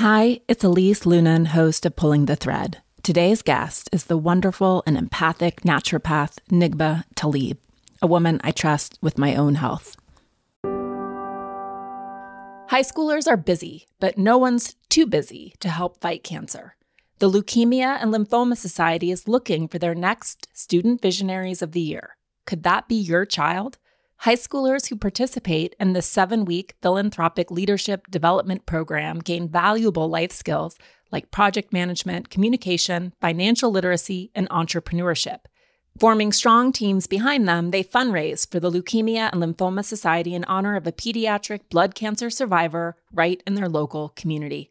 Hi, it's Elise Loehnen, host of Pulling the Thread. Today's guest is the wonderful and empathic naturopath Nigma Talib, a woman I trust with my own health. High schoolers are busy, but no one's too busy to help fight cancer. The Leukemia and Lymphoma Society is looking for their next Student Visionaries of the Year. Could that be your child? High schoolers who participate in the seven week philanthropic leadership development program gain valuable life skills like project management, communication, financial literacy, and entrepreneurship. Forming strong teams behind them, they fundraise for the Leukemia and Lymphoma Society in honor of a pediatric blood cancer survivor right in their local community.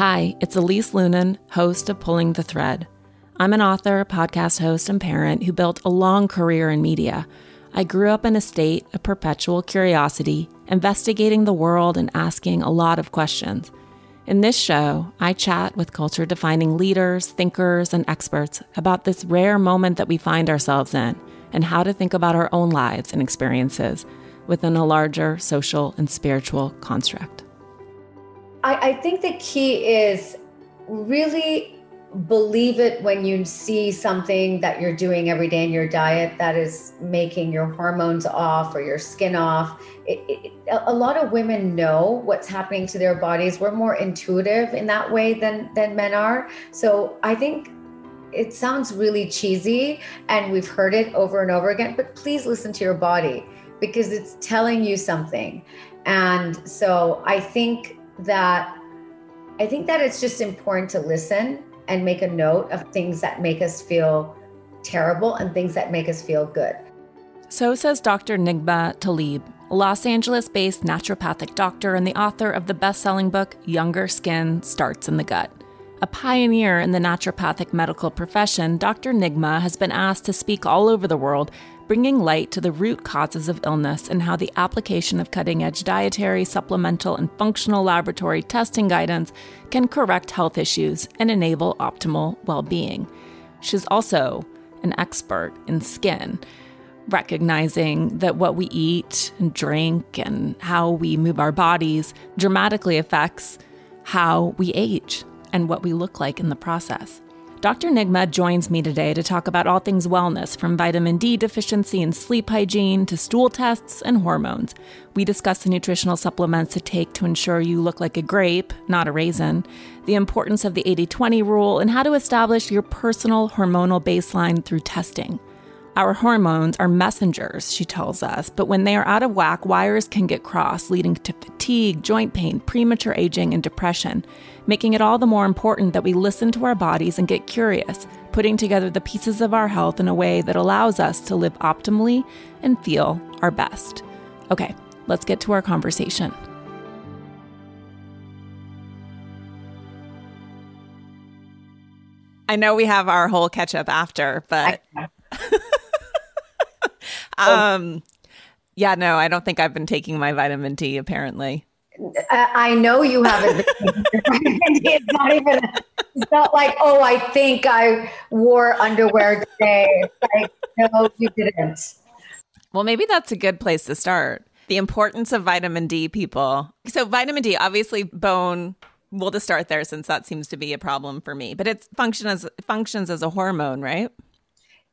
Hi, it's Elise Loehnen, host of Pulling the Thread. I'm an author, podcast host, and parent who built a long career in media – I grew up in a state of perpetual curiosity, investigating the world and asking a lot of questions. In this show, I chat with culture defining leaders, thinkers, and experts about this rare moment that we find ourselves in and how to think about our own lives and experiences within a larger social and spiritual construct. I, I think the key is really believe it when you see something that you're doing every day in your diet that is making your hormones off or your skin off. It, it, a lot of women know what's happening to their bodies. We're more intuitive in that way than than men are. So I think it sounds really cheesy and we've heard it over and over again, but please listen to your body because it's telling you something. And so I think that I think that it's just important to listen and make a note of things that make us feel terrible and things that make us feel good. So says Dr. Nigma Talib, a Los Angeles based naturopathic doctor and the author of the best selling book, Younger Skin Starts in the Gut. A pioneer in the naturopathic medical profession, Dr. Nigma has been asked to speak all over the world, bringing light to the root causes of illness and how the application of cutting edge dietary, supplemental, and functional laboratory testing guidance can correct health issues and enable optimal well being. She's also an expert in skin, recognizing that what we eat and drink and how we move our bodies dramatically affects how we age and what we look like in the process. Dr. Nigma joins me today to talk about all things wellness, from vitamin D deficiency and sleep hygiene to stool tests and hormones. We discuss the nutritional supplements to take to ensure you look like a grape, not a raisin, the importance of the 80 20 rule, and how to establish your personal hormonal baseline through testing. Our hormones are messengers, she tells us, but when they are out of whack, wires can get crossed, leading to fatigue, joint pain, premature aging, and depression, making it all the more important that we listen to our bodies and get curious, putting together the pieces of our health in a way that allows us to live optimally and feel our best. Okay, let's get to our conversation. I know we have our whole catch up after, but um, yeah, no, I don't think I've been taking my vitamin D. Apparently, I know you haven't. it's not even. It's not like, oh, I think I wore underwear today. Like, no, you didn't. Well, maybe that's a good place to start. The importance of vitamin D, people. So, vitamin D, obviously, bone. We'll just start there since that seems to be a problem for me. But it function as functions as a hormone, right?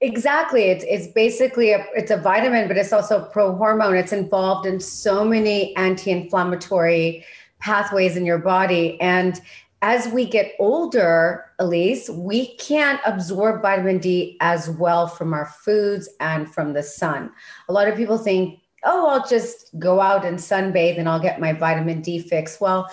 Exactly. It's it's basically a it's a vitamin, but it's also a pro hormone. It's involved in so many anti-inflammatory pathways in your body. And as we get older, Elise, we can't absorb vitamin D as well from our foods and from the sun. A lot of people think, oh, I'll just go out and sunbathe and I'll get my vitamin D fix. Well,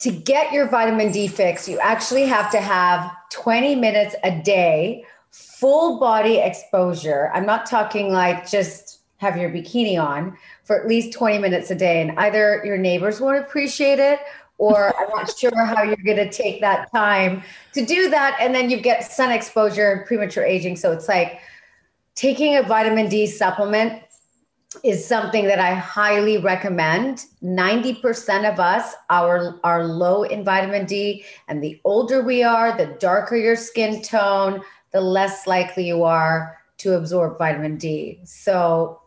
to get your vitamin D fix, you actually have to have 20 minutes a day full body exposure. I'm not talking like just have your bikini on for at least 20 minutes a day. And either your neighbors won't appreciate it or I'm not sure how you're going to take that time to do that. And then you get sun exposure and premature aging. So it's like taking a vitamin D supplement is something that I highly recommend. 90% of us are, are low in vitamin D. And the older we are, the darker your skin tone, the less likely you are to absorb vitamin D. So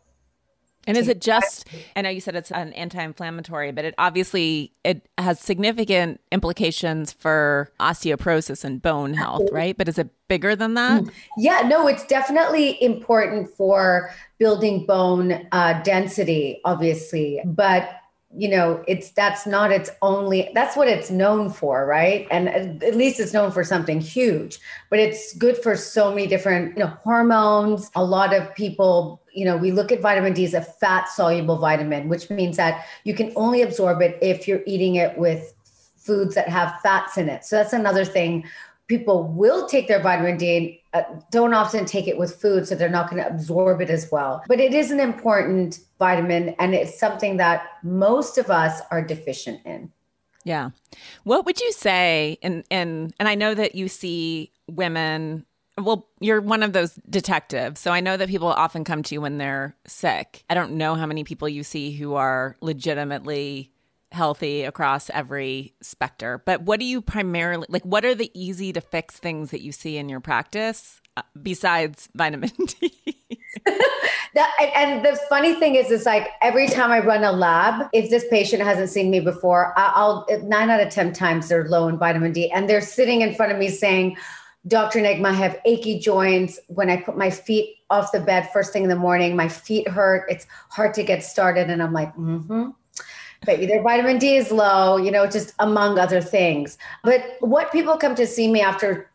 and is it just I know you said it's an anti-inflammatory, but it obviously it has significant implications for osteoporosis and bone health, right? But is it bigger than that? Mm. Yeah, no, it's definitely important for building bone uh, density, obviously. But you know it's that's not its only that's what it's known for right? And uh, at least it's known for something huge but it's good for so many different you know hormones. A lot of people you know we look at vitamin d as a fat soluble vitamin which means that you can only absorb it if you're eating it with foods that have fats in it. So that's another thing. People will take their vitamin d uh, don't often take it with food, so they're not going to absorb it as well. But it is an important vitamin, and it's something that most of us are deficient in. Yeah. What would you say? And and and I know that you see women. Well, you're one of those detectives, so I know that people often come to you when they're sick. I don't know how many people you see who are legitimately healthy across every specter. But what do you primarily like? What are the easy to fix things that you see in your practice uh, besides vitamin D? that, and the funny thing is, it's like every time I run a lab, if this patient hasn't seen me before, I'll nine out of 10 times they're low in vitamin D. And they're sitting in front of me saying, Dr. Nigma, I have achy joints. When I put my feet off the bed first thing in the morning, my feet hurt. It's hard to get started. And I'm like, mm hmm but their vitamin D is low, you know, just among other things. But what people come to see me after,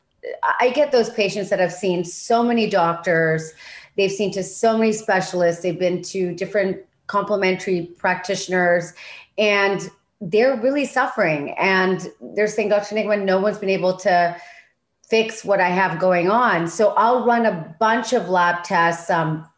I get those patients that have seen so many doctors, they've seen to so many specialists, they've been to different complementary practitioners, and they're really suffering. And they're saying, Dr. Nigma, no one's been able to fix what I have going on. So I'll run a bunch of lab tests. Um,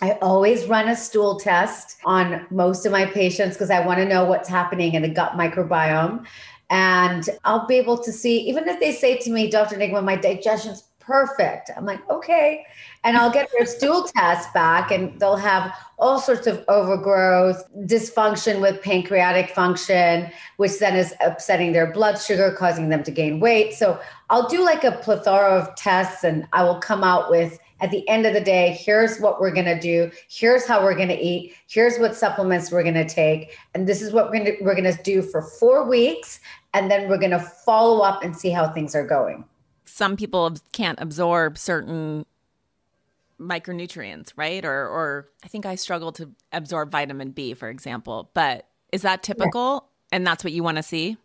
I always run a stool test on most of my patients because I want to know what's happening in the gut microbiome. And I'll be able to see, even if they say to me, Dr. Nigma, my digestion's perfect. I'm like, okay. And I'll get their stool test back and they'll have all sorts of overgrowth, dysfunction with pancreatic function, which then is upsetting their blood sugar, causing them to gain weight. So I'll do like a plethora of tests and I will come out with at the end of the day, here's what we're going to do. Here's how we're going to eat. Here's what supplements we're going to take. And this is what we're going to, we're going to do for four weeks. And then we're going to follow up and see how things are going. Some people can't absorb certain micronutrients, right? Or, or I think I struggle to absorb vitamin B, for example. But is that typical? Yeah. And that's what you want to see?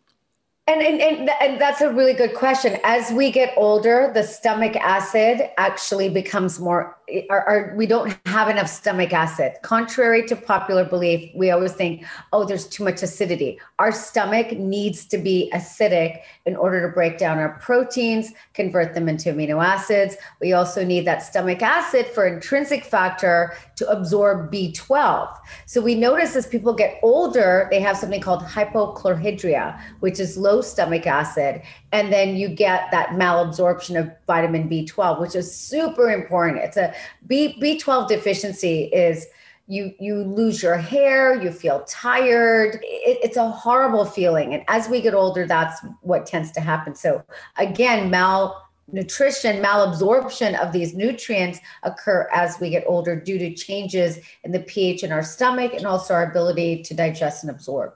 And, and, and, and, that's a really good question. As we get older, the stomach acid actually becomes more, or, or, we don't have enough stomach acid. Contrary to popular belief, we always think, oh, there's too much acidity. Our stomach needs to be acidic in order to break down our proteins, convert them into amino acids. We also need that stomach acid for intrinsic factor to absorb B12. So we notice as people get older, they have something called hypochlorhydria, which is low stomach acid. And then you get that malabsorption of vitamin B12, which is super important. It's a B, B12 deficiency is you you lose your hair you feel tired. It, it's a horrible feeling. And as we get older that's what tends to happen. So again mal nutrition malabsorption of these nutrients occur as we get older due to changes in the pH in our stomach and also our ability to digest and absorb.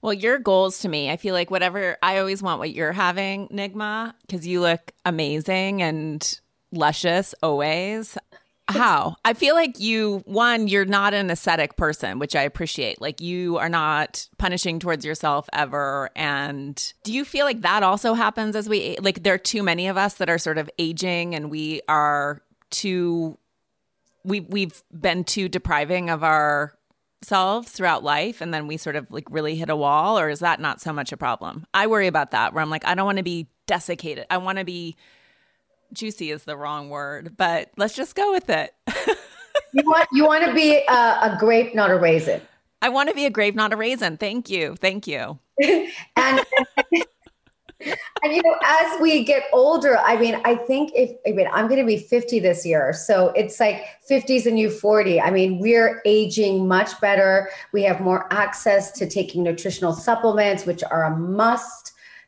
Well, your goals to me, I feel like whatever I always want what you're having, Nigma, because you look amazing and luscious always. How? I feel like you, one, you're not an ascetic person, which I appreciate. Like you are not punishing towards yourself ever. And do you feel like that also happens as we, like, there are too many of us that are sort of aging and we are too, we, we've been too depriving of ourselves throughout life and then we sort of like really hit a wall? Or is that not so much a problem? I worry about that where I'm like, I don't want to be desiccated. I want to be juicy is the wrong word, but let's just go with it. you want you want to be a, a, grape, not a raisin. I want to be a grape, not a raisin. Thank you, thank you. and and you know, as we get older, I mean, I think if I mean, I'm going to be 50 this year, so it's like 50s and you 40. I mean, we're aging much better. We have more access to taking nutritional supplements, which are a must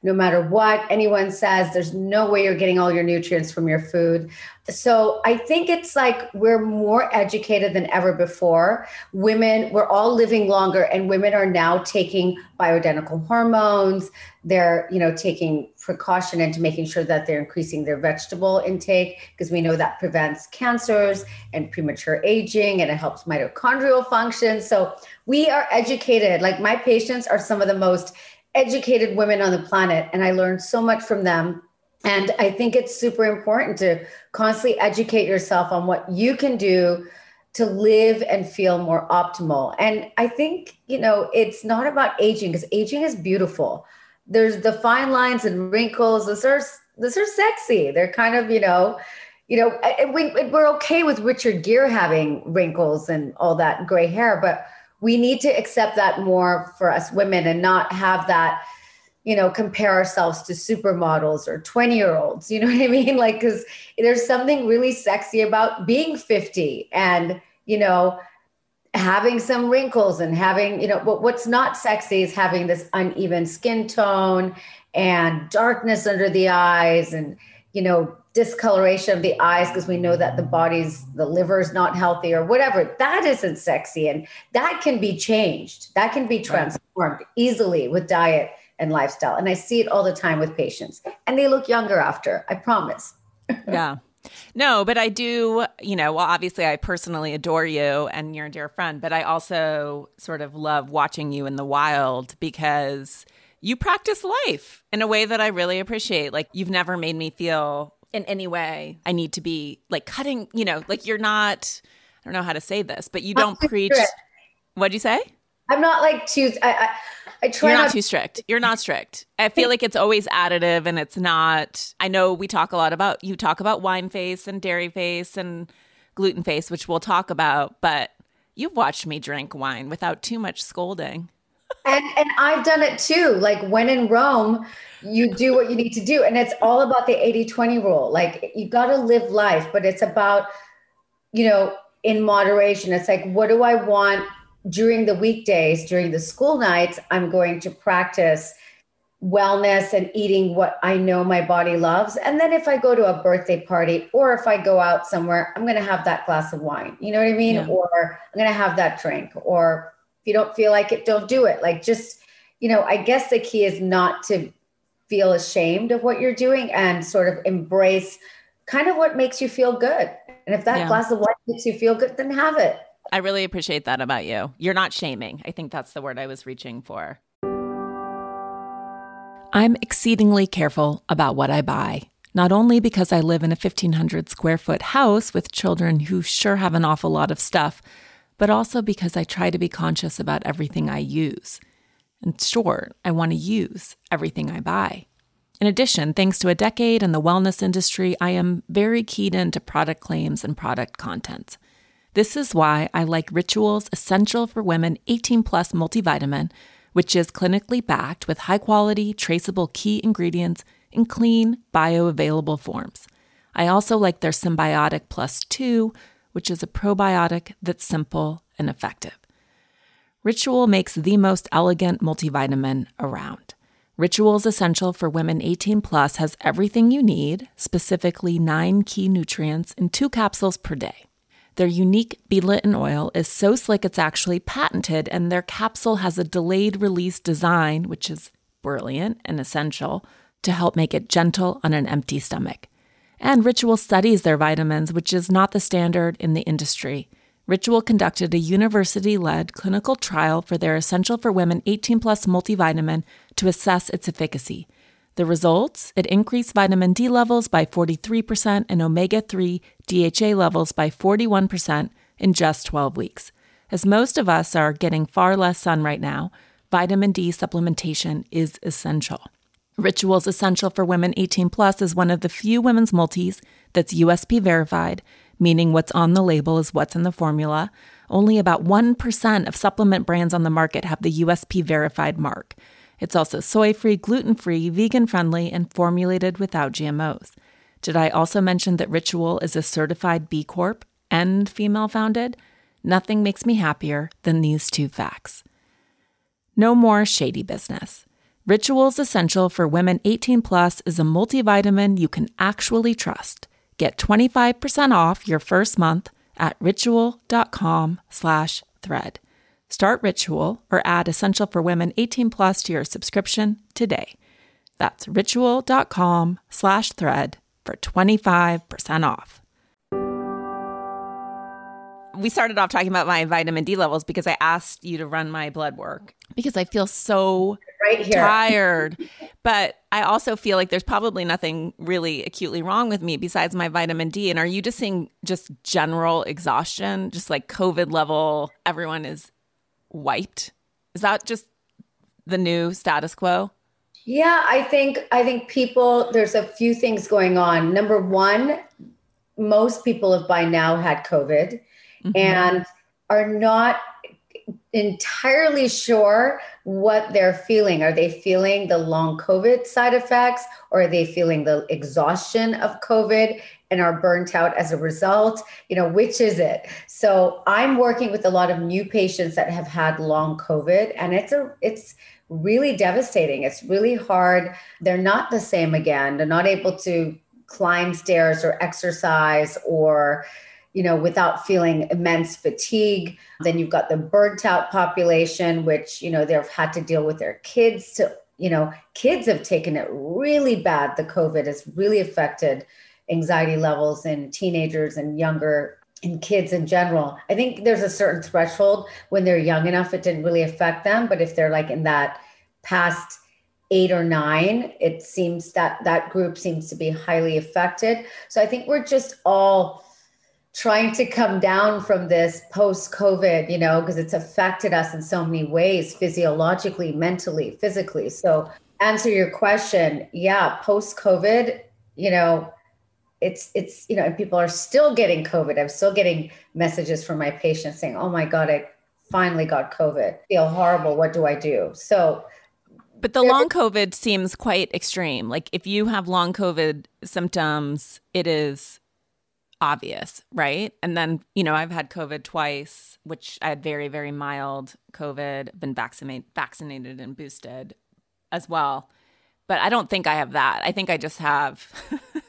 no matter what anyone says there's no way you're getting all your nutrients from your food. So i think it's like we're more educated than ever before. Women we're all living longer and women are now taking bioidentical hormones. They're you know taking precaution into making sure that they're increasing their vegetable intake because we know that prevents cancers and premature aging and it helps mitochondrial function. So we are educated. Like my patients are some of the most educated women on the planet and I learned so much from them. And I think it's super important to constantly educate yourself on what you can do to live and feel more optimal. And I think, you know, it's not about aging because aging is beautiful. There's the fine lines and wrinkles. Those are those are sexy. They're kind of, you know, you know, we, we're okay with Richard Gere having wrinkles and all that gray hair, but we need to accept that more for us women and not have that you know compare ourselves to supermodels or 20 year olds you know what i mean? Like because there's something really sexy about being 50 and you know having some wrinkles and having you know what's not sexy is having this uneven skin tone and darkness under the eyes and you know discoloration of the eyes because we know that the body's the liver is not healthy or whatever that isn't sexy and that can be changed. That can be transformed right. easily with diet and lifestyle. And i see it all the time with patients. And they look younger after i promise. Yeah. No, but I do, you know, well, obviously I personally adore you and you're a dear friend, but I also sort of love watching you in the wild because you practice life in a way that I really appreciate. Like, you've never made me feel in any way I need to be like cutting, you know, like you're not, I don't know how to say this, but you don't preach. Strict. What'd you say? I'm not like too, I, I, I try You're not, not too strict. You're not strict. I feel like it's always additive and it's not, I know we talk a lot about, you talk about wine face and dairy face and gluten face, which we'll talk about, but you've watched me drink wine without too much scolding. And and I've done it too. Like when in Rome, you do what you need to do. And it's all about the 80-20 rule. Like you got to live life, but it's about, you know, in moderation. It's like, what do I want during the weekdays, during the school nights? I'm going to practice wellness and eating what I know my body loves. And then if I go to a birthday party or if I go out somewhere, I'm going to have that glass of wine. You know what I mean? Yeah. Or I'm going to have that drink. Or you don't feel like it, don't do it. Like just, you know, I guess the key is not to feel ashamed of what you're doing and sort of embrace kind of what makes you feel good. And if that yeah. glass of wine makes you feel good, then have it. I really appreciate that about you. You're not shaming. I think that's the word I was reaching for. I'm exceedingly careful about what I buy, not only because I live in a 1,500 square foot house with children who sure have an awful lot of stuff, but also because I try to be conscious about everything I use. And sure, I want to use everything I buy. In addition, thanks to a decade in the wellness industry, I am very keyed into product claims and product content. This is why I like Ritual's Essential for Women 18 Plus multivitamin, which is clinically backed with high quality, traceable key ingredients in clean, bioavailable forms. I also like their Synbiotic Plus 2, which is a probiotic that's simple and effective. Ritual makes the most elegant multivitamin around. Ritual's Essential for Women 18 Plus has everything you need, specifically nine key nutrients in two capsules per day. Their unique beadlet oil is so slick it's actually patented, and their capsule has a delayed release design, which is brilliant and essential to help make it gentle on an empty stomach. And Ritual studies their vitamins, which is not the standard in the industry. Ritual conducted a university led clinical trial for their Essential for Women 18 Plus multivitamin to assess its efficacy. The results it increased vitamin D levels by 43% and omega 3 DHA levels by 41% in just 12 weeks. As most of us are getting far less sun right now, vitamin D supplementation is essential. Rituals Essential for Women 18 Plus is one of the few women's multis that's USP verified, meaning what's on the label is what's in the formula. Only about 1% of supplement brands on the market have the USP verified mark. It's also soy free, gluten free, vegan friendly, and formulated without GMOs. Did I also mention that Ritual is a certified B Corp and female founded? Nothing makes me happier than these two facts. No more shady business. Rituals Essential for Women 18 Plus is a multivitamin you can actually trust. Get 25% off your first month at ritual.com slash thread. Start Ritual or add Essential for Women 18 Plus to your subscription today. That's ritual.com slash thread for 25% off we started off talking about my vitamin D levels because I asked you to run my blood work because I feel so right here. tired. but I also feel like there's probably nothing really acutely wrong with me besides my vitamin D. And are you just seeing just general exhaustion, just like COVID level, everyone is wiped? Is that just the new status quo? Yeah, I think I think people there's a few things going on. Number 1, most people have by now had COVID mm-hmm. and are not entirely sure what they're feeling. Are they feeling the long COVID side effects or are they feeling the exhaustion of COVID and are burnt out as a result? You know, which is it? So I'm working with a lot of new patients that have had long COVID and it's a it's really devastating. It's really hard. They're not the same again. They're not able to climb stairs or exercise or you know, without feeling immense fatigue. Then you've got the burnt out population, which, you know, they've had to deal with their kids to, you know, kids have taken it really bad. The COVID has really affected anxiety levels in teenagers and younger in kids in general. I think there's a certain threshold when they're young enough, it didn't really affect them. But if they're like in that past eight or nine, it seems that that group seems to be highly affected. So I think we're just all trying to come down from this post COVID, you know, because it's affected us in so many ways physiologically, mentally, physically. So, answer your question, yeah, post COVID, you know, it's it's you know, people are still getting COVID. I'm still getting messages from my patients saying, "Oh my god, I finally got COVID. Feel horrible. What do I do?" So, but the long COVID seems quite extreme. Like if you have long COVID symptoms, it is obvious, right? And then, you know, I've had COVID twice, which I had very, very mild COVID, been vaccinated, vaccinated and boosted as well. But I don't think I have that. I think I just have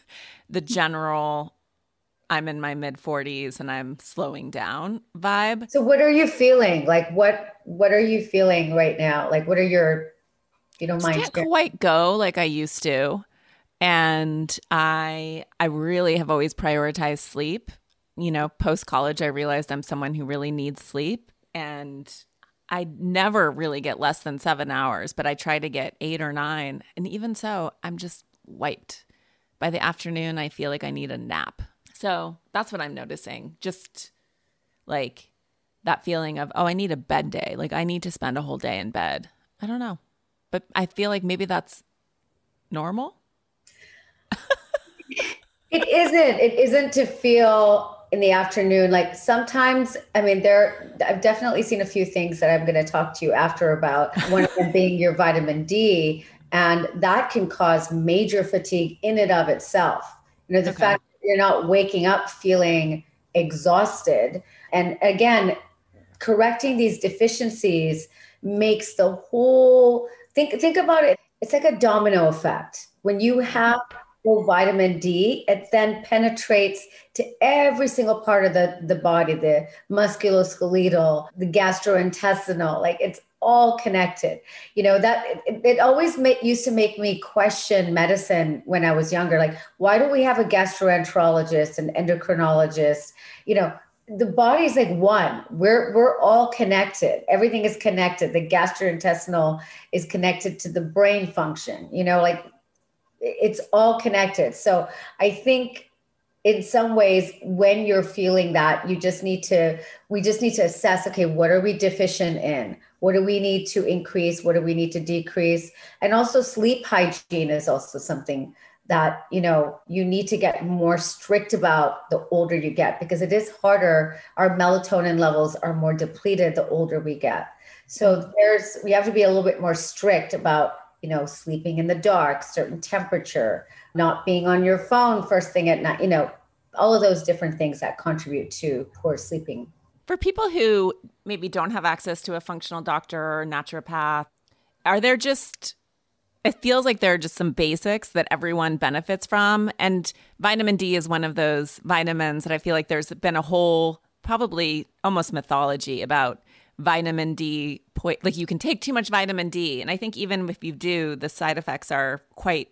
the general I'm in my mid 40s and I'm slowing down vibe. So what are you feeling? Like what what are you feeling right now? Like what are your you don't mind can't quite go like I used to and i i really have always prioritized sleep. You know post college i realized i'm someone who really needs sleep. And i never really get less than seven hours but i try to get eight or nine. And even so i'm just wiped. By the afternoon i feel like i need a nap. So that's what i'm noticing. Just like that feeling of oh i need a bed day. Like i need to spend a whole day in bed. I don't know. But i feel like maybe that's normal it isn't. It isn't to feel in the afternoon. Like sometimes, I mean, there, I've definitely seen a few things that I'm going to talk to you after about. One of them being your vitamin D, and that can cause major fatigue in and of itself. You know, the okay. fact that you're not waking up feeling exhausted. And again, correcting these deficiencies makes the whole think think about it. It's like a domino effect. When you mm-hmm. have vitamin D, it then penetrates to every single part of the, the body, the musculoskeletal, the gastrointestinal, like it's all connected. You know, that it, it always make, used to make me question medicine when I was younger. Like, why do we have a gastroenterologist and endocrinologist? You know, the body's like one. We're we're all connected. Everything is connected. The gastrointestinal is connected to the brain function. You know, like it's all connected. So I think in some ways when you're feeling that you just need to we just need to assess okay what are we deficient in? What do we need to increase? What do we need to decrease? And also sleep hygiene is also something that you know you need to get more strict about the older you get because it is harder. Our melatonin levels are more depleted the older we get. So there's we have to be a little bit more strict about you know sleeping in the dark certain temperature not being on your phone first thing at night you know all of those different things that contribute to poor sleeping. For people who maybe don't have access to a functional doctor or naturopath, are there just it feels like there are just some basics that everyone benefits from and vitamin D is one of those vitamins that I feel like there's been a whole probably almost mythology about vitamin D point like you can take too much vitamin D and I think even if you do the side effects are quite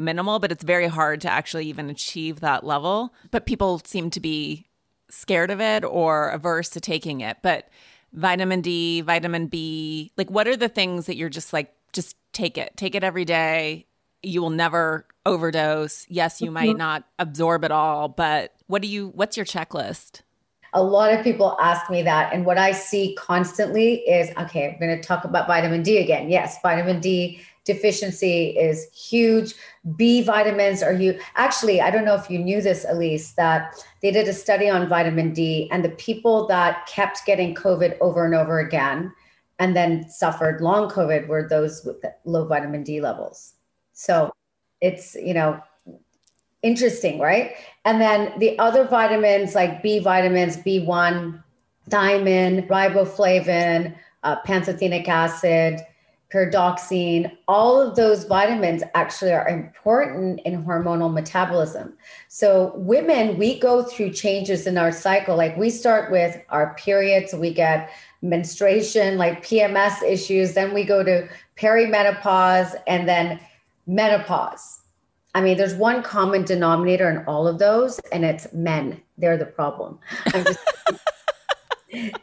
minimal, but it's very hard to actually even achieve that level. But people seem to be scared of it or averse to taking it. But vitamin D, vitamin B, like what are the things that you're just like, just take it, take it every day. You will never overdose. Yes, you might not absorb it all, but what do you, what's your checklist? A lot of people ask me that. And what I see constantly is okay, I'm going to talk about vitamin D again. Yes, vitamin D deficiency is huge. B vitamins are you actually, I don't know if you knew this, Elise, that they did a study on vitamin D and the people that kept getting COVID over and over again and then suffered long COVID were those with low vitamin D levels. So it's, you know, interesting, right? And then the other vitamins like B vitamins, B1, thiamine, riboflavin, uh, pantothenic acid, pyridoxine, all of those vitamins actually are important in hormonal metabolism. So, women, we go through changes in our cycle. Like we start with our periods, we get menstruation, like PMS issues, then we go to perimenopause and then menopause. I mean, there's one common denominator in all of those, and it's men. They're the problem. Just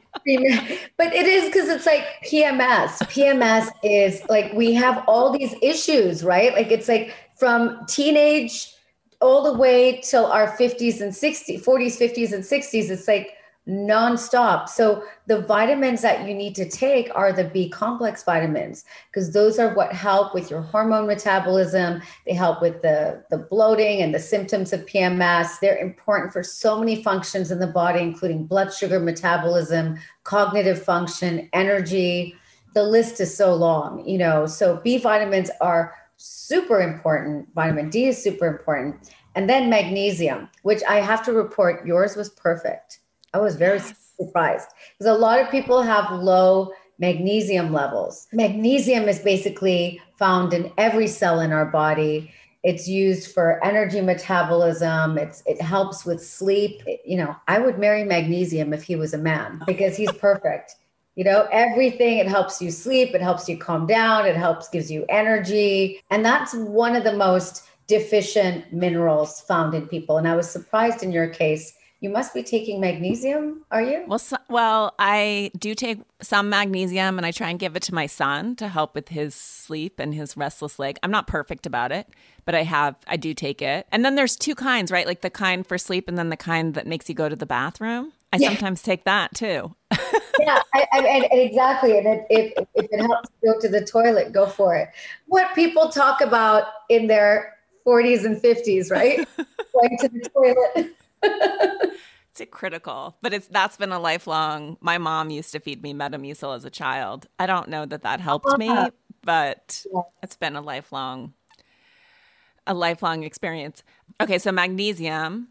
but it is because it's like PMS. PMS is like we have all these issues, right? Like it's like from teenage all the way till our 50s and 60s, 40s, 50s, and 60s. It's like nonstop. So the vitamins that you need to take are the B complex vitamins because those are what help with your hormone metabolism. They help with the, the bloating and the symptoms of PMS. They're important for so many functions in the body, including blood sugar metabolism, cognitive function, energy. The list is so long, you know. So B vitamins are super important. Vitamin D is super important. And then magnesium, which I have to report yours was perfect I was very yes. surprised because a lot of people have low magnesium levels. Magnesium is basically found in every cell in our body. It's used for energy metabolism. It's it helps with sleep. It, you know, I would marry magnesium if he was a man because he's perfect. You know, everything it helps you sleep, it helps you calm down, it helps gives you energy. And that's one of the most deficient minerals found in people. And I was surprised in your case you must be taking magnesium, are you? Well, so, well, I do take some magnesium and I try and give it to my son to help with his sleep and his restless leg. I'm not perfect about it, but I have I do take it. And then there's two kinds, right? Like the kind for sleep and then the kind that makes you go to the bathroom. I yeah. sometimes take that too. yeah, I, I, and, exactly. And it, if, if it helps go to the toilet, go for it. What people talk about in their 40s and 50s, right? Going to the toilet. it's critical, but it's that's been a lifelong. My mom used to feed me Metamucil as a child. I don't know that that helped me, uh-huh. but yeah. it's been a lifelong a lifelong experience. Okay, so magnesium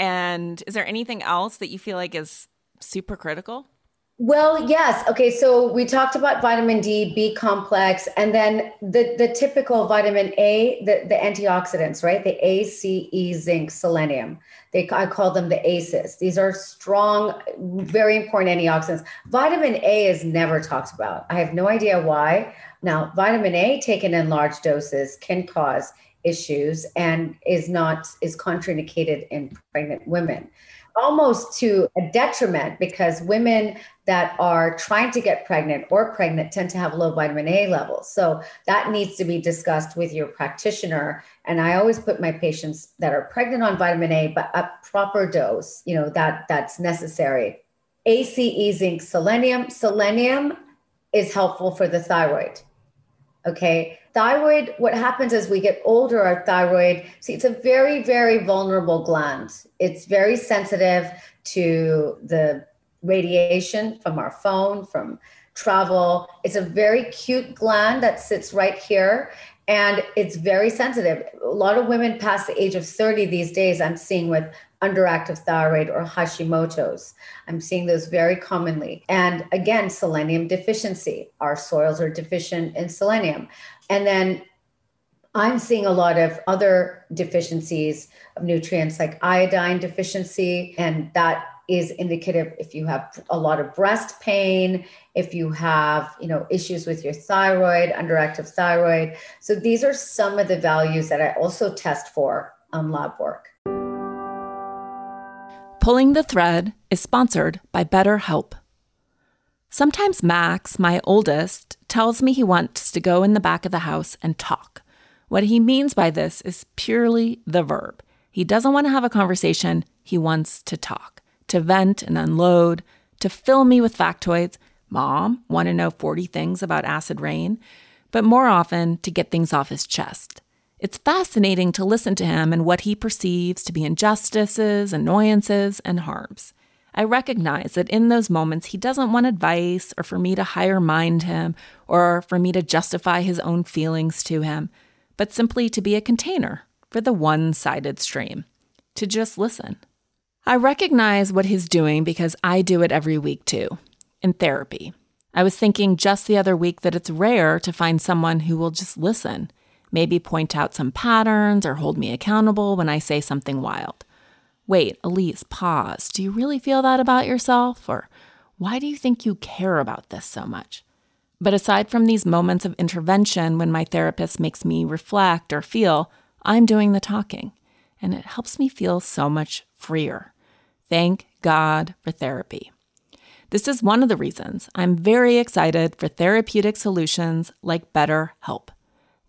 and is there anything else that you feel like is super critical? Well, yes. Okay, so we talked about vitamin D, B complex, and then the the typical vitamin A, the, the antioxidants, right? The A, C, E, zinc, selenium. They I call them the ACEs. These are strong, very important antioxidants. Vitamin A is never talked about. I have no idea why. Now, vitamin A taken in large doses can cause issues and is not is contraindicated in pregnant women. Almost to a detriment because women that are trying to get pregnant or pregnant tend to have low vitamin A levels. So that needs to be discussed with your practitioner. And I always put my patients that are pregnant on vitamin A, but a proper dose, you know, that that's necessary. ACE zinc selenium. Selenium is helpful for the thyroid. Okay. Thyroid, what happens as we get older, our thyroid, see, it's a very, very vulnerable gland. It's very sensitive to the radiation from our phone, from travel. It's a very cute gland that sits right here and it's very sensitive. A lot of women past the age of 30 these days, I'm seeing with underactive thyroid or Hashimoto's. I'm seeing those very commonly. And again, selenium deficiency. Our soils are deficient in selenium. And then I'm seeing a lot of other deficiencies of nutrients like iodine deficiency, and that is indicative if you have a lot of breast pain, if you have, you know, issues with your thyroid, underactive thyroid. So these are some of the values that I also test for on lab work. Pulling the Thread is sponsored by BetterHelp. Sometimes Max, my oldest, tells me he wants to go in the back of the house and talk. What he means by this is purely the verb. He doesn't want to have a conversation, he wants to talk, to vent and unload, to fill me with factoids. Mom, want to know 40 things about acid rain? But more often, to get things off his chest. It's fascinating to listen to him and what he perceives to be injustices, annoyances, and harms. I recognize that in those moments, he doesn't want advice or for me to higher mind him or for me to justify his own feelings to him, but simply to be a container for the one sided stream, to just listen. I recognize what he's doing because I do it every week too, in therapy. I was thinking just the other week that it's rare to find someone who will just listen maybe point out some patterns or hold me accountable when I say something wild. Wait, Elise, pause. Do you really feel that about yourself? Or why do you think you care about this so much? But aside from these moments of intervention when my therapist makes me reflect or feel, I'm doing the talking, and it helps me feel so much freer. Thank God for therapy. This is one of the reasons I'm very excited for therapeutic solutions like BetterHelp.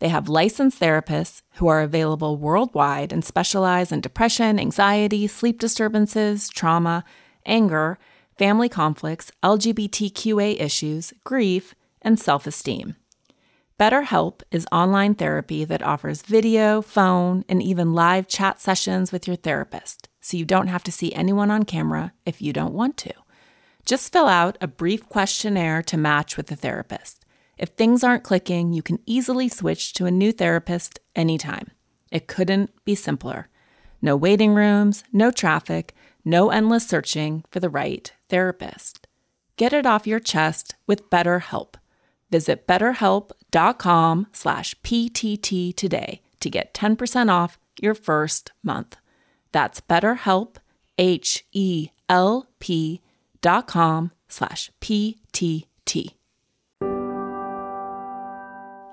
They have licensed therapists who are available worldwide and specialize in depression, anxiety, sleep disturbances, trauma, anger, family conflicts, LGBTQA issues, grief, and self esteem. BetterHelp is online therapy that offers video, phone, and even live chat sessions with your therapist, so you don't have to see anyone on camera if you don't want to. Just fill out a brief questionnaire to match with the therapist. If things aren't clicking, you can easily switch to a new therapist anytime. It couldn't be simpler. No waiting rooms, no traffic, no endless searching for the right therapist. Get it off your chest with BetterHelp. Visit betterhelp.com slash PTT today to get 10% off your first month. That's betterhelp, H-E-L-P dot com slash PTT.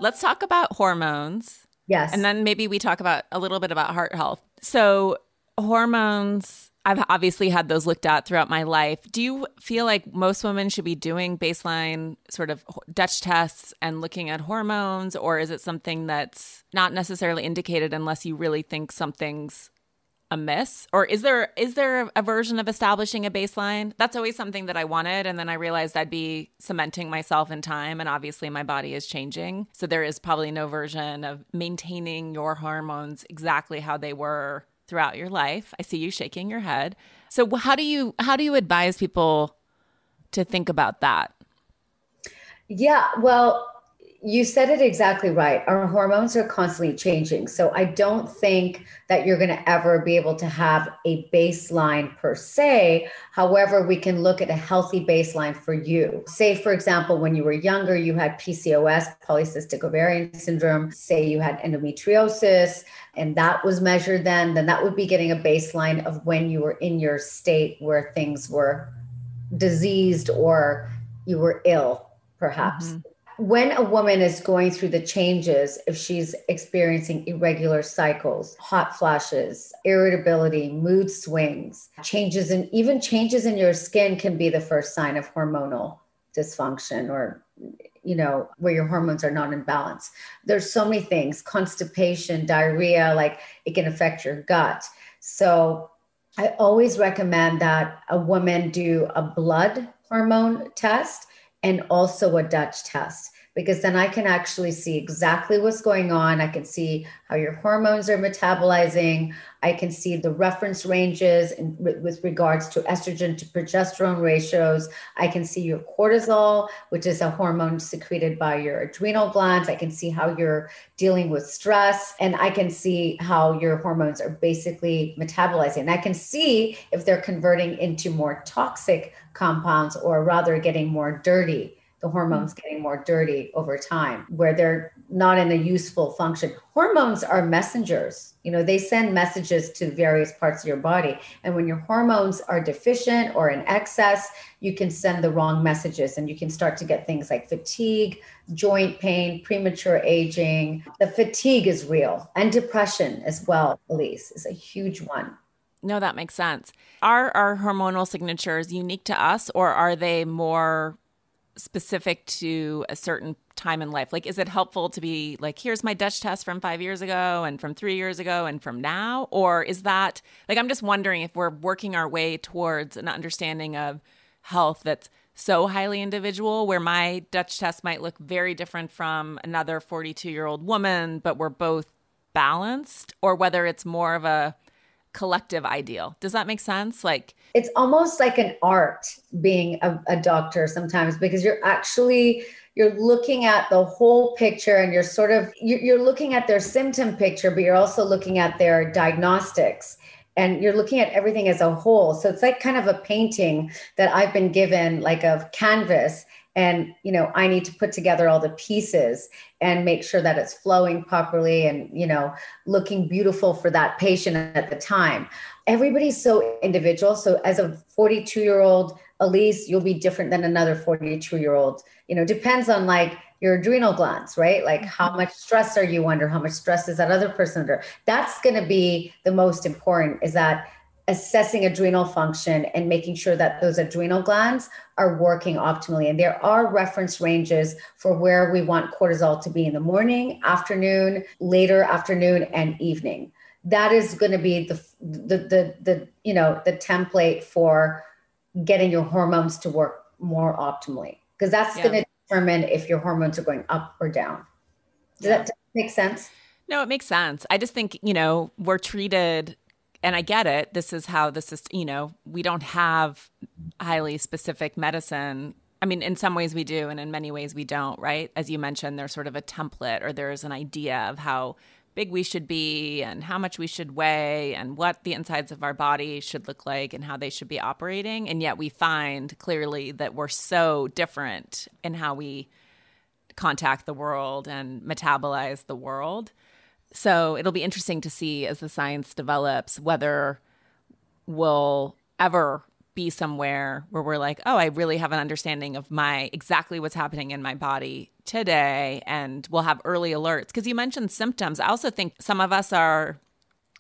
Let's talk about hormones. Yes. And then maybe we talk about a little bit about heart health. So, hormones, I've obviously had those looked at throughout my life. Do you feel like most women should be doing baseline sort of Dutch tests and looking at hormones, or is it something that's not necessarily indicated unless you really think something's amiss or is there is there a version of establishing a baseline? That's always something that i wanted and then i realized i'd be cementing myself in time and obviously my body is changing. So there is probably no version of maintaining your hormones exactly how they were throughout your life. I see you shaking your head. So how do you how do you advise people to think about that? Yeah well you said it exactly right. Our hormones are constantly changing. So I don't think that you're going to ever be able to have a baseline per se. However, we can look at a healthy baseline for you. Say, for example, when you were younger, you had PCOS, polycystic ovarian syndrome. Say you had endometriosis, and that was measured then, then that would be getting a baseline of when you were in your state where things were diseased or you were ill, perhaps. Mm-hmm when a woman is going through the changes, if she's experiencing irregular cycles, hot flashes, irritability, mood swings, changes in even changes in your skin can be the first sign of hormonal dysfunction or you know where your hormones are not in balance. There's so many things constipation diarrhea like it can affect your gut. So i always recommend that a woman do a blood hormone test and also a Dutch test because then I can actually see exactly what's going on. I can see how your hormones are metabolizing. I can see the reference ranges in, with regards to estrogen to progesterone ratios. I can see your cortisol, which is a hormone secreted by your adrenal glands. I can see how you're dealing with stress, and I can see how your hormones are basically metabolizing. And I can see if they're converting into more toxic compounds or rather getting more dirty the hormones mm. getting more dirty over time where they're not in a useful function. Hormones are messengers. You know they send messages to various parts of your body. And when your hormones are deficient or in excess you can send the wrong messages and you can start to get things like fatigue joint pain premature aging. The fatigue is real and depression as well elise is a huge one. No that makes sense. Are our hormonal signatures unique to us or are they more specific to a certain time in life? Like, is it helpful to be like, here's my Dutch test from five years ago and from three years ago and from now? Or is that like, I'm just wondering if we're working our way towards an understanding of health that's so highly individual, where my Dutch test might look very different from another 42 year old woman, but we're both balanced, or whether it's more of a collective ideal. Does that make sense? Like, it's almost like an art being a, a doctor sometimes because you're actually you're looking at the whole picture and you're sort of you're looking at their symptom picture but you're also looking at their diagnostics and you're looking at everything as a whole so it's like kind of a painting that i've been given like a canvas and you know i need to put together all the pieces and make sure that it's flowing properly and you know looking beautiful for that patient at the time everybody's so individual. So as a 42 year old Elise, you'll be different than another 42 year old. You know, depends on like your adrenal glands, right? Like how mm-hmm. much stress are you under? How much stress is that other person under? That's going to be the most important is that assessing adrenal function and making sure that those adrenal glands are working optimally. And there are reference ranges for where we want cortisol to be in the morning, afternoon, later afternoon, and evening that is going to be the, the the the you know the template for getting your hormones to work more optimally because that's yeah. going to determine if your hormones are going up or down does, yeah. that, does that make sense no it makes sense i just think you know we're treated and I get it. This is how this is, you know, we don't have highly specific medicine. I mean, in some ways we do, and in many ways we don't, right? As you mentioned, there's sort of a template or there's an idea of how big we should be and how much we should weigh and what the insides of our body should look like and how they should be operating. And yet we find clearly that we're so different in how we contact the world and metabolize the world. So it'll be interesting to see as the science develops whether we'll ever be somewhere where we're like, oh, I really have an understanding of my exactly what's happening in my body today, and we'll have early alerts. Because you mentioned symptoms. I also think some of us are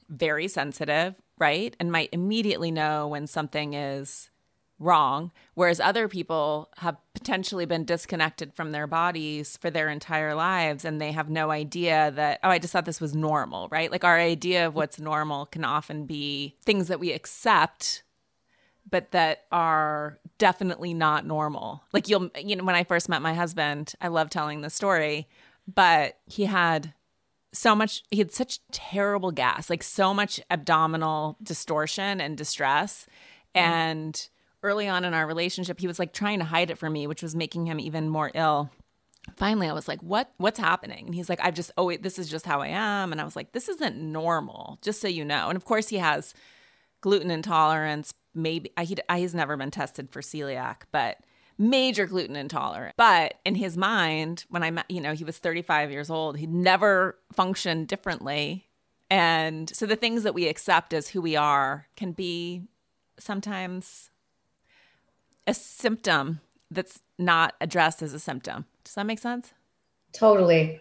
very sensitive, right? And might immediately know when something is wrong, whereas other people have potentially been disconnected from their bodies for their entire lives and they have no idea that, oh, I just thought this was normal, right? Like our idea of what's normal can often be things that we accept but that are definitely not normal. Like you'll, you know, when I first met my husband, I love telling the story, but he had so much, he had such terrible gas, like so much abdominal distortion and distress. Mm. And early on in our relationship, he was like trying to hide it from me, which was making him even more ill. Finally, I was like, "What? What's happening?" And he's like, "I've just oh, this is just how I am." And I was like, "This isn't normal, just so you know." And of course, he has gluten intolerance, maybe he, he's never been tested for celiac, but major gluten intolerant. But in his mind, when I met, you know, he was 35 years old, he'd never functioned differently. And so the things that we accept as who we are can be sometimes a symptom that's not addressed as a symptom. Does that make sense? Totally.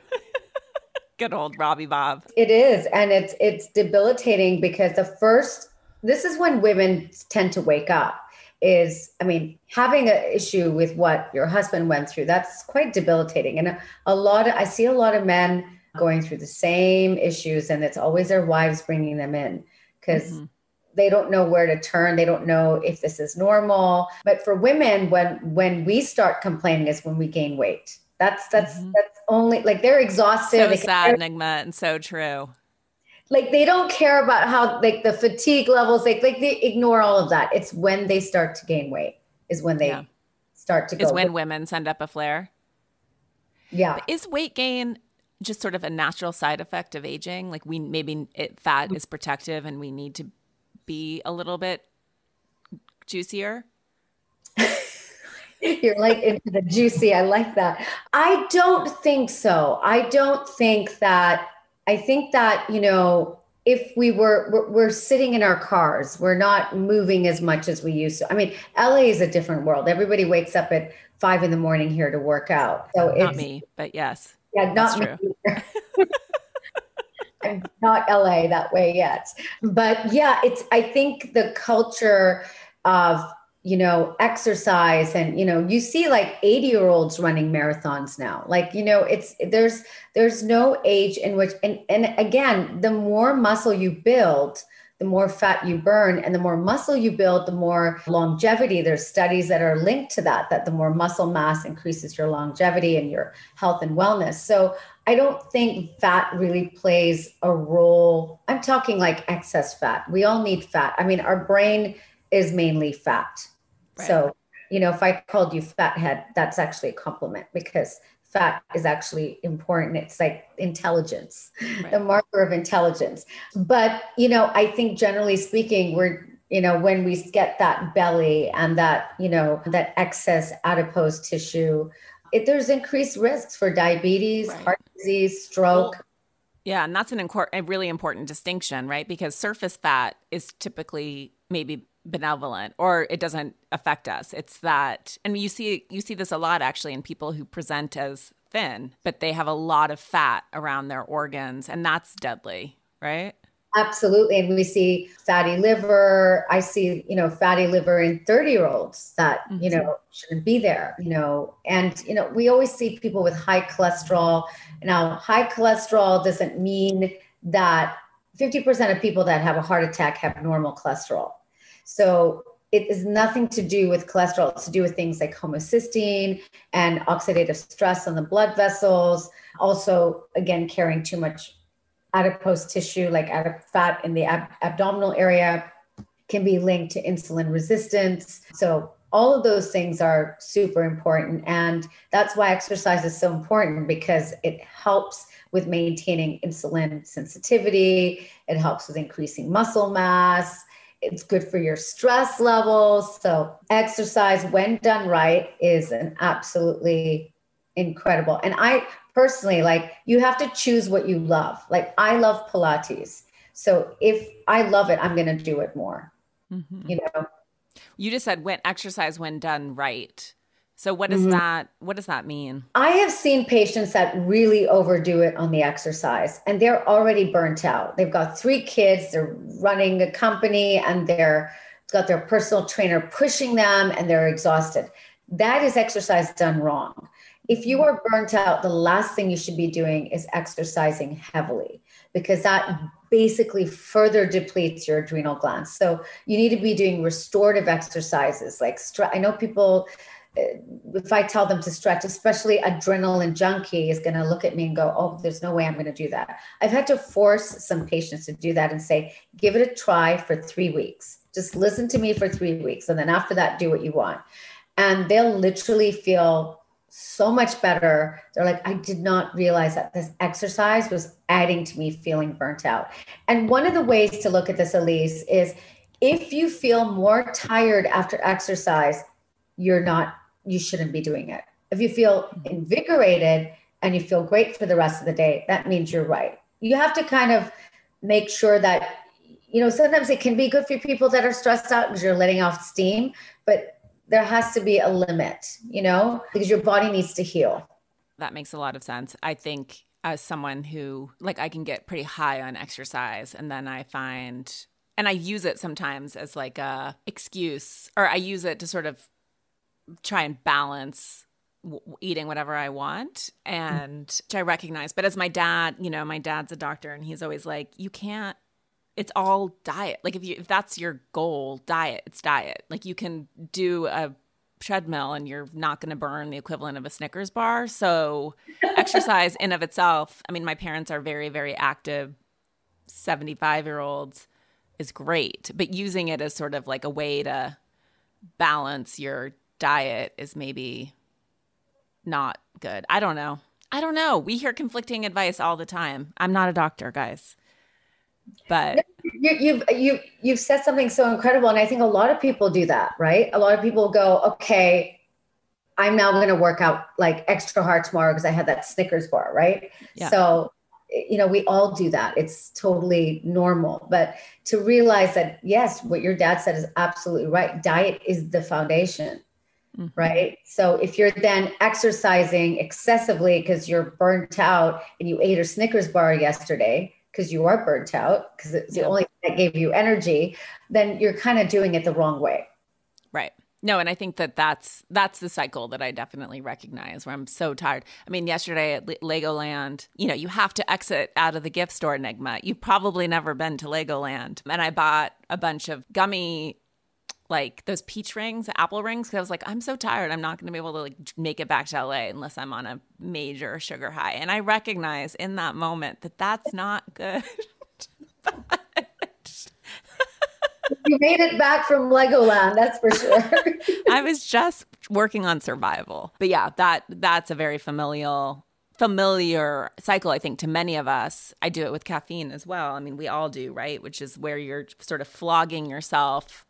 Good old Robbie Bob. It is. And it's it's debilitating because the first this is when women tend to wake up is i mean having an issue with what your husband went through that's quite debilitating and a, a lot of i see a lot of men going through the same issues and it's always their wives bringing them in because mm-hmm. They don't know where to turn. They don't know if this is normal. But for women when when we start complaining is when we gain weight. That's that's mm-hmm. that's only like they're exhausted. So they sad enigma and so true. Like they don't care about how like the fatigue levels like like they ignore all of that. It's when they start to gain weight is when they yeah. start to go is when women send up a flare? Yeah. But is weight gain just sort of a natural side effect of aging? Like we maybe it, fat is protective and we need to be a little bit juicier you're like into the juicy i like that i don't think so i don't think that I think that, you know, if we were we're, we're, sitting in our cars, we're not moving as much as we used to. I mean, LA is a different world. Everybody wakes up at five in the morning here to work out. So not it's, me, but yes. Yeah, not me. I'm not LA that way yet. But yeah, it's I think the culture of you know exercise and you know you see like 80 year olds running marathons now. Like you know it's there's there's no age in which and and again the more muscle you build the more fat you burn and the more muscle you build the more longevity. There's studies that are linked to that that the more muscle mass increases your longevity and your health and wellness. So i don't think fat really plays a role i'm talking like excess fat we all need fat i mean our brain is mainly fat Right. So, you know, if I called you fathead, that's actually a compliment because fat is actually important. It's like intelligence, right. the marker of intelligence. But, you know, I think generally speaking, we're, you know, when we get that belly and that, you know, that excess adipose tissue, it, there's increased risks for diabetes, right. heart disease, stroke. Well, yeah, and that's an incor- a really important distinction, right? Because surface fat is typically maybe benevolent or it doesn't affect us. It's that and you see you see this a lot actually in people who present as thin, but they have a lot of fat around their organs and that's deadly, right? Absolutely. And we see fatty liver. I see, you know, fatty liver in 30 year olds that, mm-hmm. you know, shouldn't be there, you know. And, you know, we always see people with high cholesterol. Now, high cholesterol doesn't mean that 50% of people that have a heart attack have normal cholesterol. So it is nothing to do with cholesterol. It's to do with things like homocysteine and oxidative stress on the blood vessels. Also, again, carrying too much adipose tissue, like fat in the ab- abdominal area, can be linked to insulin resistance. So, all of those things are super important. And that's why exercise is so important because it helps with maintaining insulin sensitivity, it helps with increasing muscle mass it's good for your stress levels. So, exercise, when done right, is an absolutely incredible. And I personally, like, you have to choose what you love. Like, I love Pilates. So, if I love it, I'm going to do it more. Mm-hmm. You know, you just said when exercise when done right. So what does mm-hmm. that what does that mean? I have seen patients that really overdo it on the exercise and they're already burnt out. They've got 3 kids, they're running a company and they're got their personal trainer pushing them and they're exhausted. That is exercise done wrong. If you are burnt out, the last thing you should be doing is exercising heavily because that basically further depletes your adrenal glands. So you need to be doing restorative exercises like I know people uh, if I tell them to stretch, especially adrenaline junkie is going to look at me and go, "Oh, there's no way I'm going to do that." I've had to force some patients to do that and say, "Give it a try for 3 weeks. Just listen to me for 3 weeks and then after that do what you want." And they'll literally feel so much better. They're like, "I did not realize that this exercise was adding to me feeling burnt out." And one of the ways to look at this Elise is if you feel more tired after exercise, you're not you shouldn't be doing it. If you feel invigorated and you feel great for the rest of the day, that means you're right. You have to kind of make sure that, you know, sometimes it can be good for people that are stressed out because you're letting off steam, but there has to be a limit, you know, because your body needs to heal. That makes a lot of sense. I think as someone who like I can get pretty high on exercise and then I find and I use it sometimes as like a excuse or I use it to sort of try and balance eating whatever I want and mm. I recognize but as my dad, you know, my dad's a doctor and he's always like you can't it's all diet. Like if you if that's your goal, diet, it's diet. Like you can do a treadmill and you're not going to burn the equivalent of a Snickers bar. So exercise in of itself, I mean my parents are very very active 75-year-olds is great, but using it as sort of like a way to balance your diet is maybe not good. I don't know. I don't know. We hear conflicting advice all the time. I'm not a doctor, guys. But you, you've you you've said something so incredible, and I think a lot of people do that, right? A lot of people go, "Okay, I'm now going to work out like extra hard tomorrow because I had that Snickers bar, right?" Yeah. So you know we all do that it's totally normal but to realize that yes what your dad said is absolutely right diet is the foundation mm-hmm. right so if you're then exercising excessively because you're burnt out and you ate a snickers bar yesterday because you are burnt out because it's the only thing that gave you energy, then you're kind of doing it the wrong way. Right. No, and I think that that's that's the cycle that I definitely recognize where I'm so tired. I mean, yesterday at Legoland, you know, you have to exit out of the gift store Nigma. You've probably never been to Legoland, and I bought a bunch of gummy like those peach rings, apple rings. Cause I was like, I'm so tired. I'm not going to be able to like make it back to LA unless I'm on a major sugar high. And I recognize in that moment that that's not good. you made it back from Legoland, that's for sure. I was just working on survival. But yeah, that that's a very familial familiar cycle I think to many of us. I do it with caffeine as well. I mean, we all do, right? Which is where you're sort of flogging yourself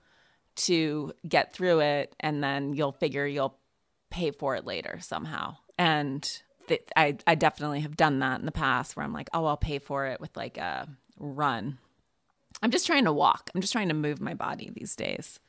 to get through it and then you'll figure you'll pay for it later somehow. And th- I I definitely have done that in the past where I'm like, "Oh, I'll pay for it with like a run." I'm just trying to walk. I'm just trying to move my body these days.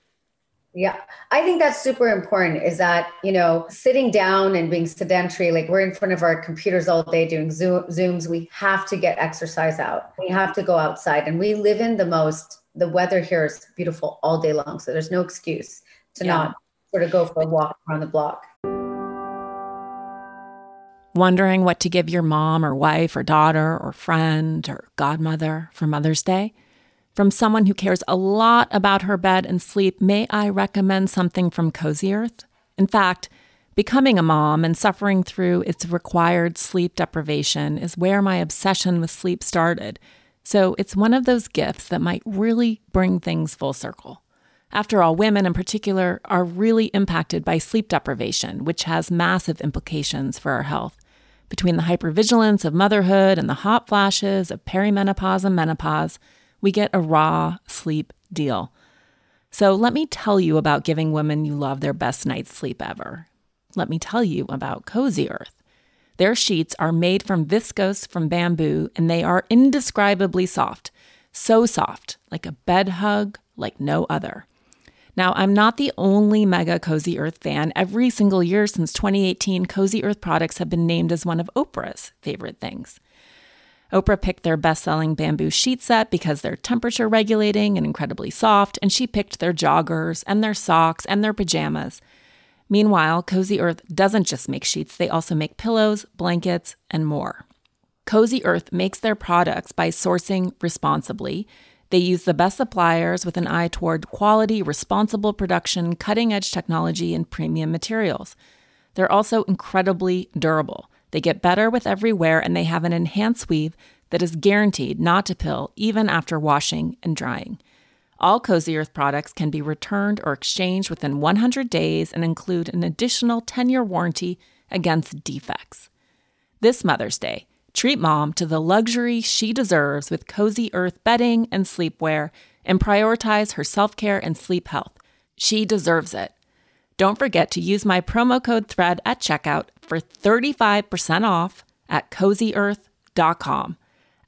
Yeah, I think that's super important is that, you know, sitting down and being sedentary, like we're in front of our computers all day doing Zoom, Zooms, we have to get exercise out. We have to go outside. And we live in the most the weather here is beautiful all day long. So there's no excuse to yeah. not sort of go for a walk around the block. Wondering what to give your mom or wife or daughter or friend or godmother for Mother's Day? From someone who cares a lot about her bed and sleep, may I recommend something from Cozy Earth? In fact, becoming a mom and suffering through its required sleep deprivation is where my obsession with sleep started so it's one of those gifts that might really bring things full circle. After all, women in particular are really impacted by sleep deprivation, which has massive implications for our health. Between the hypervigilance of motherhood and the hot flashes of perimenopause and menopause, we get a raw sleep deal. So let me tell you about giving women you love their best night's sleep ever. Let me tell you about Cozy Earth. Their sheets are made from viscose from bamboo and they are indescribably soft. So soft, like a bed hug, like no other. Now, I'm not the only mega Cozy Earth fan. Every single year since 2018, Cozy Earth products have been named as one of Oprah's favorite things. Oprah picked their best selling bamboo sheet set because they're temperature regulating and incredibly soft, and she picked their joggers and their socks and their pajamas. Meanwhile, Cozy Earth doesn't just make sheets, they also make pillows, blankets, and more. Cozy Earth makes their products by sourcing responsibly. They use the best suppliers with an eye toward quality, responsible production, cutting edge technology, and premium materials. They're also incredibly durable. They get better with every wear, and they have an enhanced weave that is guaranteed not to pill even after washing and drying. All Cozy Earth products can be returned or exchanged within 100 days and include an additional 10 year warranty against defects. This Mother's Day, treat mom to the luxury she deserves with Cozy Earth bedding and sleepwear and prioritize her self care and sleep health. She deserves it. Don't forget to use my promo code THREAD at checkout for 35% off at cozyearth.com.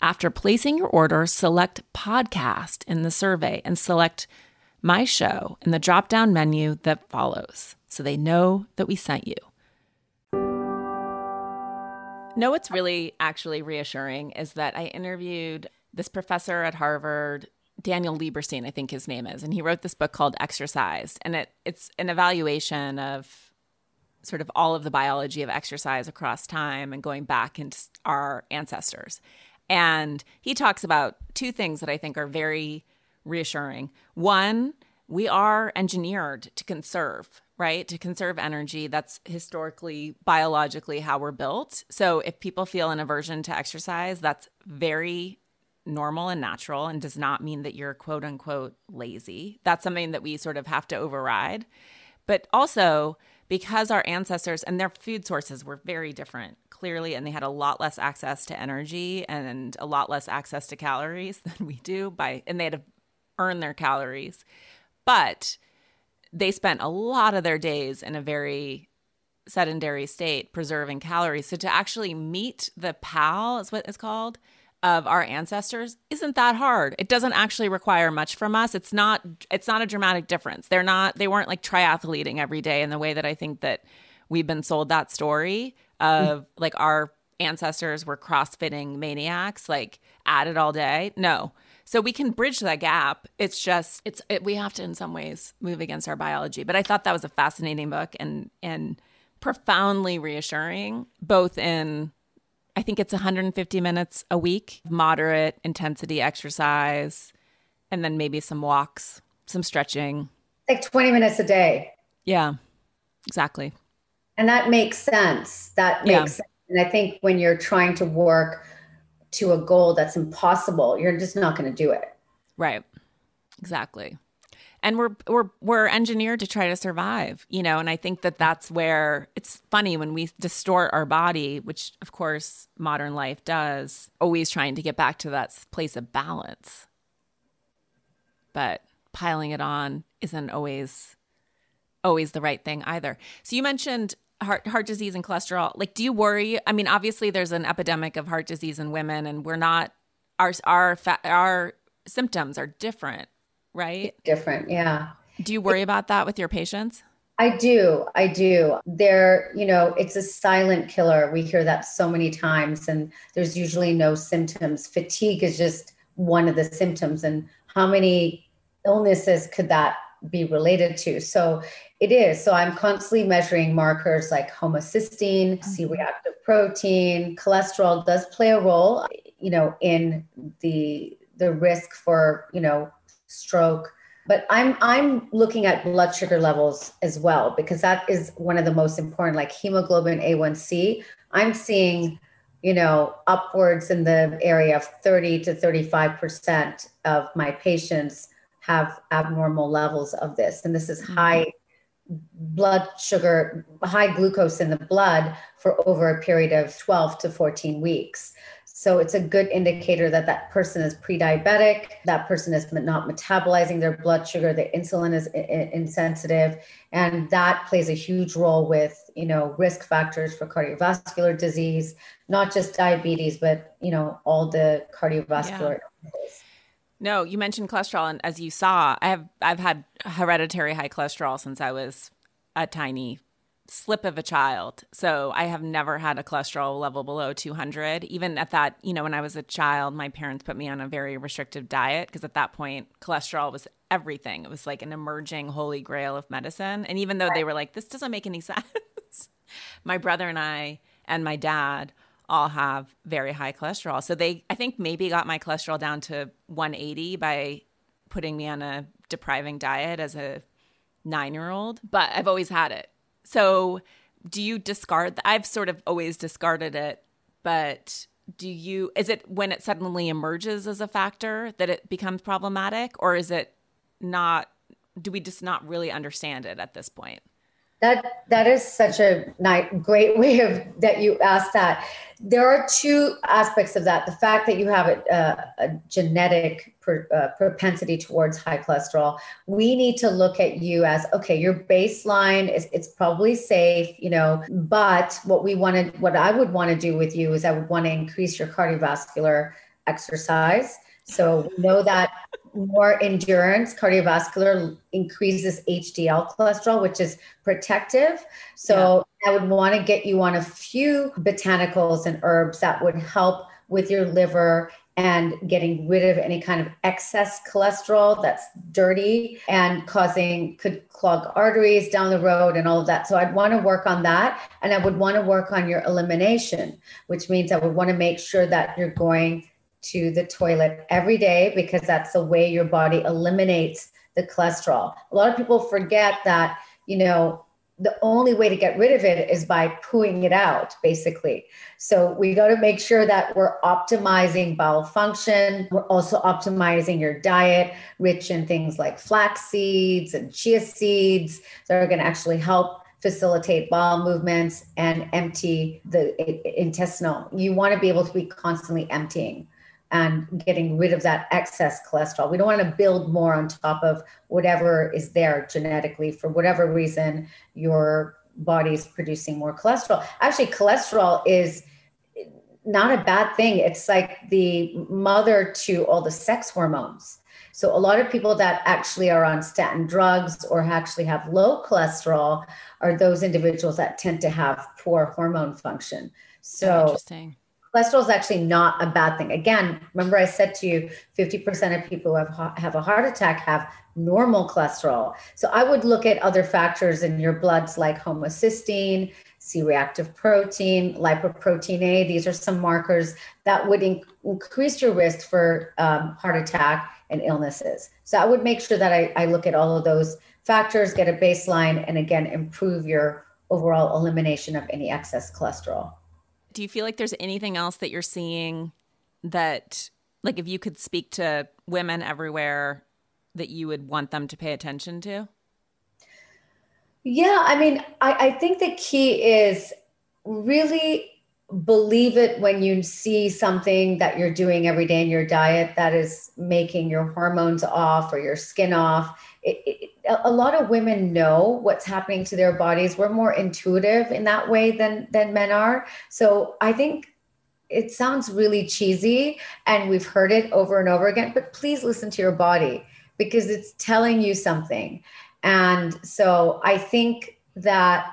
After placing your order, select podcast in the survey and select my show in the drop down menu that follows so they know that we sent you. No, what's really actually reassuring is that I interviewed this professor at Harvard, Daniel Lieberstein, I think his name is, and he wrote this book called Exercise, and it it's an evaluation of sort of all of the biology of exercise across time and going back into our ancestors. And he talks about two things that I think are very reassuring. One, we are engineered to conserve, right? To conserve energy. That's historically, biologically how we're built. So if people feel an aversion to exercise, that's very normal and natural and does not mean that you're quote unquote lazy. That's something that we sort of have to override. But also, because our ancestors and their food sources were very different, clearly, and they had a lot less access to energy and a lot less access to calories than we do by and they had to earn their calories. But they spent a lot of their days in a very sedentary state preserving calories. So to actually meet the PAL is what it's called of our ancestors isn't that hard. It doesn't actually require much from us. It's not it's not a dramatic difference. They're not they weren't like triathleting every day in the way that I think that we've been sold that story of mm. like our ancestors were crossfitting maniacs like at it all day. No. So we can bridge that gap. It's just it's it, we have to in some ways move against our biology. But I thought that was a fascinating book and and profoundly reassuring both in I think it's 150 minutes a week, moderate intensity exercise, and then maybe some walks, some stretching. Like 20 minutes a day. Yeah, exactly. And that makes sense. That makes yeah. sense. And I think when you're trying to work to a goal that's impossible, you're just not going to do it. Right. Exactly and we're we're we're engineered to try to survive you know and i think that that's where it's funny when we distort our body which of course modern life does always trying to get back to that place of balance. But piling it on isn't always always the right thing either. So you mentioned heart heart disease and cholesterol. Like do you worry? I mean obviously there's an epidemic of heart disease in women and we're not our our our symptoms are different right? Different, yeah. Do you worry about that with your patients? I do. I do. There, you know, it's a silent killer. We hear that so many times, and there's usually no symptoms. Fatigue is just one of the symptoms. And how many illnesses could that be related to? So it is. So I'm constantly measuring markers like homocysteine, mm-hmm. C reactive protein, cholesterol does play a role, you know, in the the risk for, you know, stroke but i'm i'm looking at blood sugar levels as well because that is one of the most important like hemoglobin a1c i'm seeing you know upwards in the area of 30 to 35 percent of my patients have abnormal levels of this. And this is mm-hmm. high blood sugar high glucose in the blood for over a period of 12 to 14 weeks so it's a good indicator that that person is pre-diabetic, that person is not metabolizing their blood sugar, the insulin is insensitive, and that plays a huge role with, you know, risk factors for cardiovascular disease, not just diabetes, but, you know, all the cardiovascular yeah. No, you mentioned cholesterol, and as you saw, I have I've had hereditary high cholesterol since I was a tiny slip of a child. So I have never had a cholesterol level below 200. Even at that, you know, when I was a child, my parents put me on a very restrictive diet because at that point, cholesterol was everything. It was like an emerging holy grail of medicine. And even though they were like, this doesn't make any sense, my brother and I and my dad all have very high cholesterol. So they, I think, maybe got my cholesterol down to 180 by putting me on a depriving diet as a nine year old. But I've always had it. So, do you discard? Th- I've sort of always discarded it, but do you? Is it when it suddenly emerges as a factor that it becomes problematic, or is it not? Do we just not really understand it at this point? That that is such a nice, great way of that you asked that. There are two aspects of that. The fact that you have a, a, a genetic per, uh, propensity towards high cholesterol, we need to look at you as okay. Your baseline is it's probably safe, you know. But what we wanted, what I would want to do with you is I would want to increase your cardiovascular exercise. So we know that more endurance, cardiovascular increases HDL cholesterol, which is protective. So yeah. I would want to get you on a few botanicals and herbs that would help with your liver and getting rid of any kind of excess cholesterol that's dirty and causing could clog arteries down the road and all of that. So I'd want to work on that and I would want to work on your elimination, which means I would want to make sure that you're going to the toilet every day because that's the way your body eliminates the cholesterol. A lot of people forget that, you know, the only way to get rid of it is by pooing it out, basically. So we got to make sure that we're optimizing bowel function. We're also optimizing your diet, rich in things like flax seeds and chia seeds that are going to actually help facilitate bowel movements and empty the intestinal. You want to be able to be constantly emptying and getting rid of that excess cholesterol. We don't want to build more on top of whatever is there genetically for whatever reason your body's producing more cholesterol. Actually, cholesterol is not a bad thing. It's like the mother to all the sex hormones. So, a lot of people that actually are on statin drugs or actually have low cholesterol are those individuals that tend to have poor hormone function. So, interesting cholesterol is actually not a bad thing. Again, remember I said to you, 50% of people who have, have a heart attack have normal cholesterol. So I would look at other factors in your bloods like homocysteine, C-reactive protein, lipoprotein A. These are some markers that would in- increase your risk for um, heart attack and illnesses. So I would make sure that I, I look at all of those factors, get a baseline, and again, improve your overall elimination of any excess cholesterol do you feel like there's anything else that you're seeing that like if you could speak to women everywhere that you would want them to pay attention to? Yeah i mean i, I think the key is really believe it when you see something that you're doing every day in your diet that is making your hormones off or your skin off. It, it, a lot of women know what's happening to their bodies. We're more intuitive in that way than than men are. So i think it sounds really cheesy and we've heard it over and over again but please listen to your body because it's telling you something. And so i think that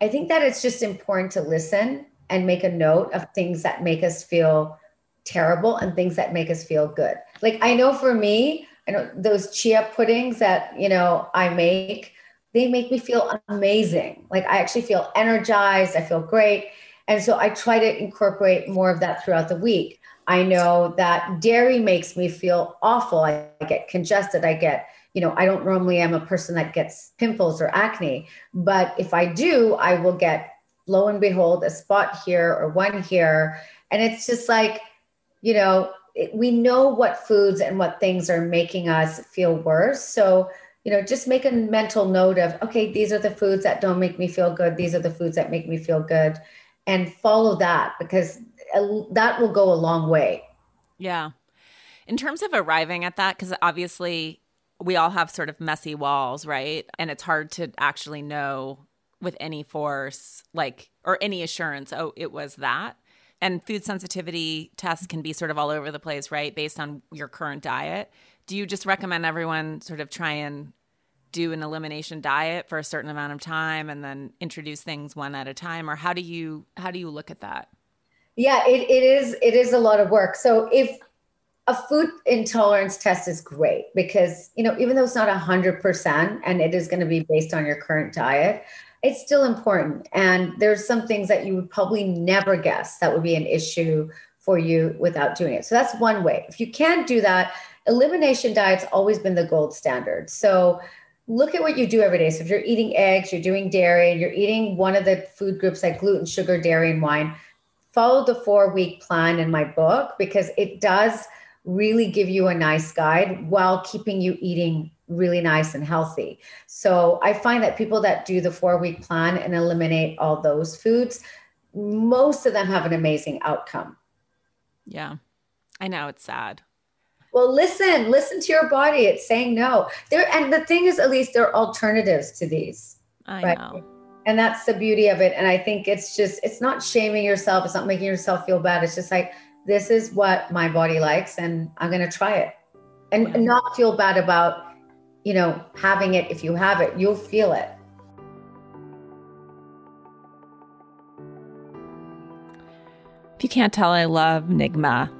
i think that it's just important to listen and make a note of things that make us feel terrible and things that make us feel good. Like I know for me, I know those chia puddings that, you know, I make, they make me feel amazing. Like I actually feel energized, I feel great. And so I try to incorporate more of that throughout the week. I know that dairy makes me feel awful. I get congested. I get, you know, I don't normally am a person that gets pimples or acne, but if I do, I will get lo and behold, a spot here or one here. And it's just like, you know, it, we know what foods and what things are making us feel worse. So, you know, just make a mental note of, okay, these are the foods that don't make me feel good. These are the foods that make me feel good. And follow that because that will go a long way. Yeah. In terms of arriving at that, because obviously we all have sort of messy walls, right? And it's hard to actually know with any force, like, or any assurance, oh, it was that. And food sensitivity tests can be sort of all over the place, right? Based on your current diet. Do you just recommend everyone sort of try and do an elimination diet for a certain amount of time and then introduce things one at a time? Or how do you how do you look at that? Yeah, it, it is it is a lot of work. So if a food intolerance test is great because you know even though it's not 100% and it is going to be based on your current diet it's still important. And there's some things that you would probably never guess that would be an issue for you without doing it. So that's one way. If you can't do that, elimination diet's always been the gold standard. So look at what you do every day. So if you're eating eggs, you're doing dairy, and you're eating one of the food groups like gluten, sugar, dairy, and wine, follow the four week plan in my book because it does really give you a nice guide while keeping you eating really nice and healthy. So I find that people that do the four week plan and eliminate all those foods, most of them have an amazing outcome. Yeah. I know it's sad. Well, listen, listen to your body. It's saying no. There and the thing is, at least there are alternatives to these. I right? know. And that's the beauty of it. And I think it's just, it's not shaming yourself. It's not making yourself feel bad. It's just like, this is what my body likes and I'm going to try it and yeah. not feel bad about, you know, having it. If you have it, you'll feel it. If you can't tell, I love Nigma.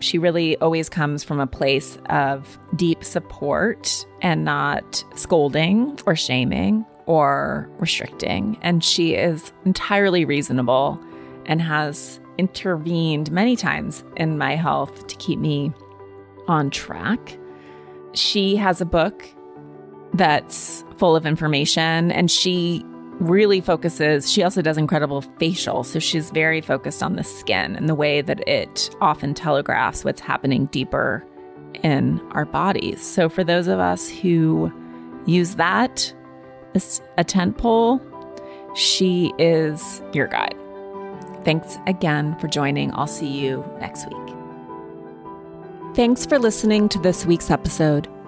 She really always comes from a place of deep support and not scolding or shaming or restricting. And she is entirely reasonable and has intervened many times in my health to keep me on track. She has a book that's full of information and she really focuses, she also does incredible facial. So she's very focused on the skin and the way that it often telegraphs what's happening deeper in our bodies. So for those of us who use that as a tent pole, she is your guide. Thanks again for joining. I'll see you next week. Thanks for listening to this week's episode.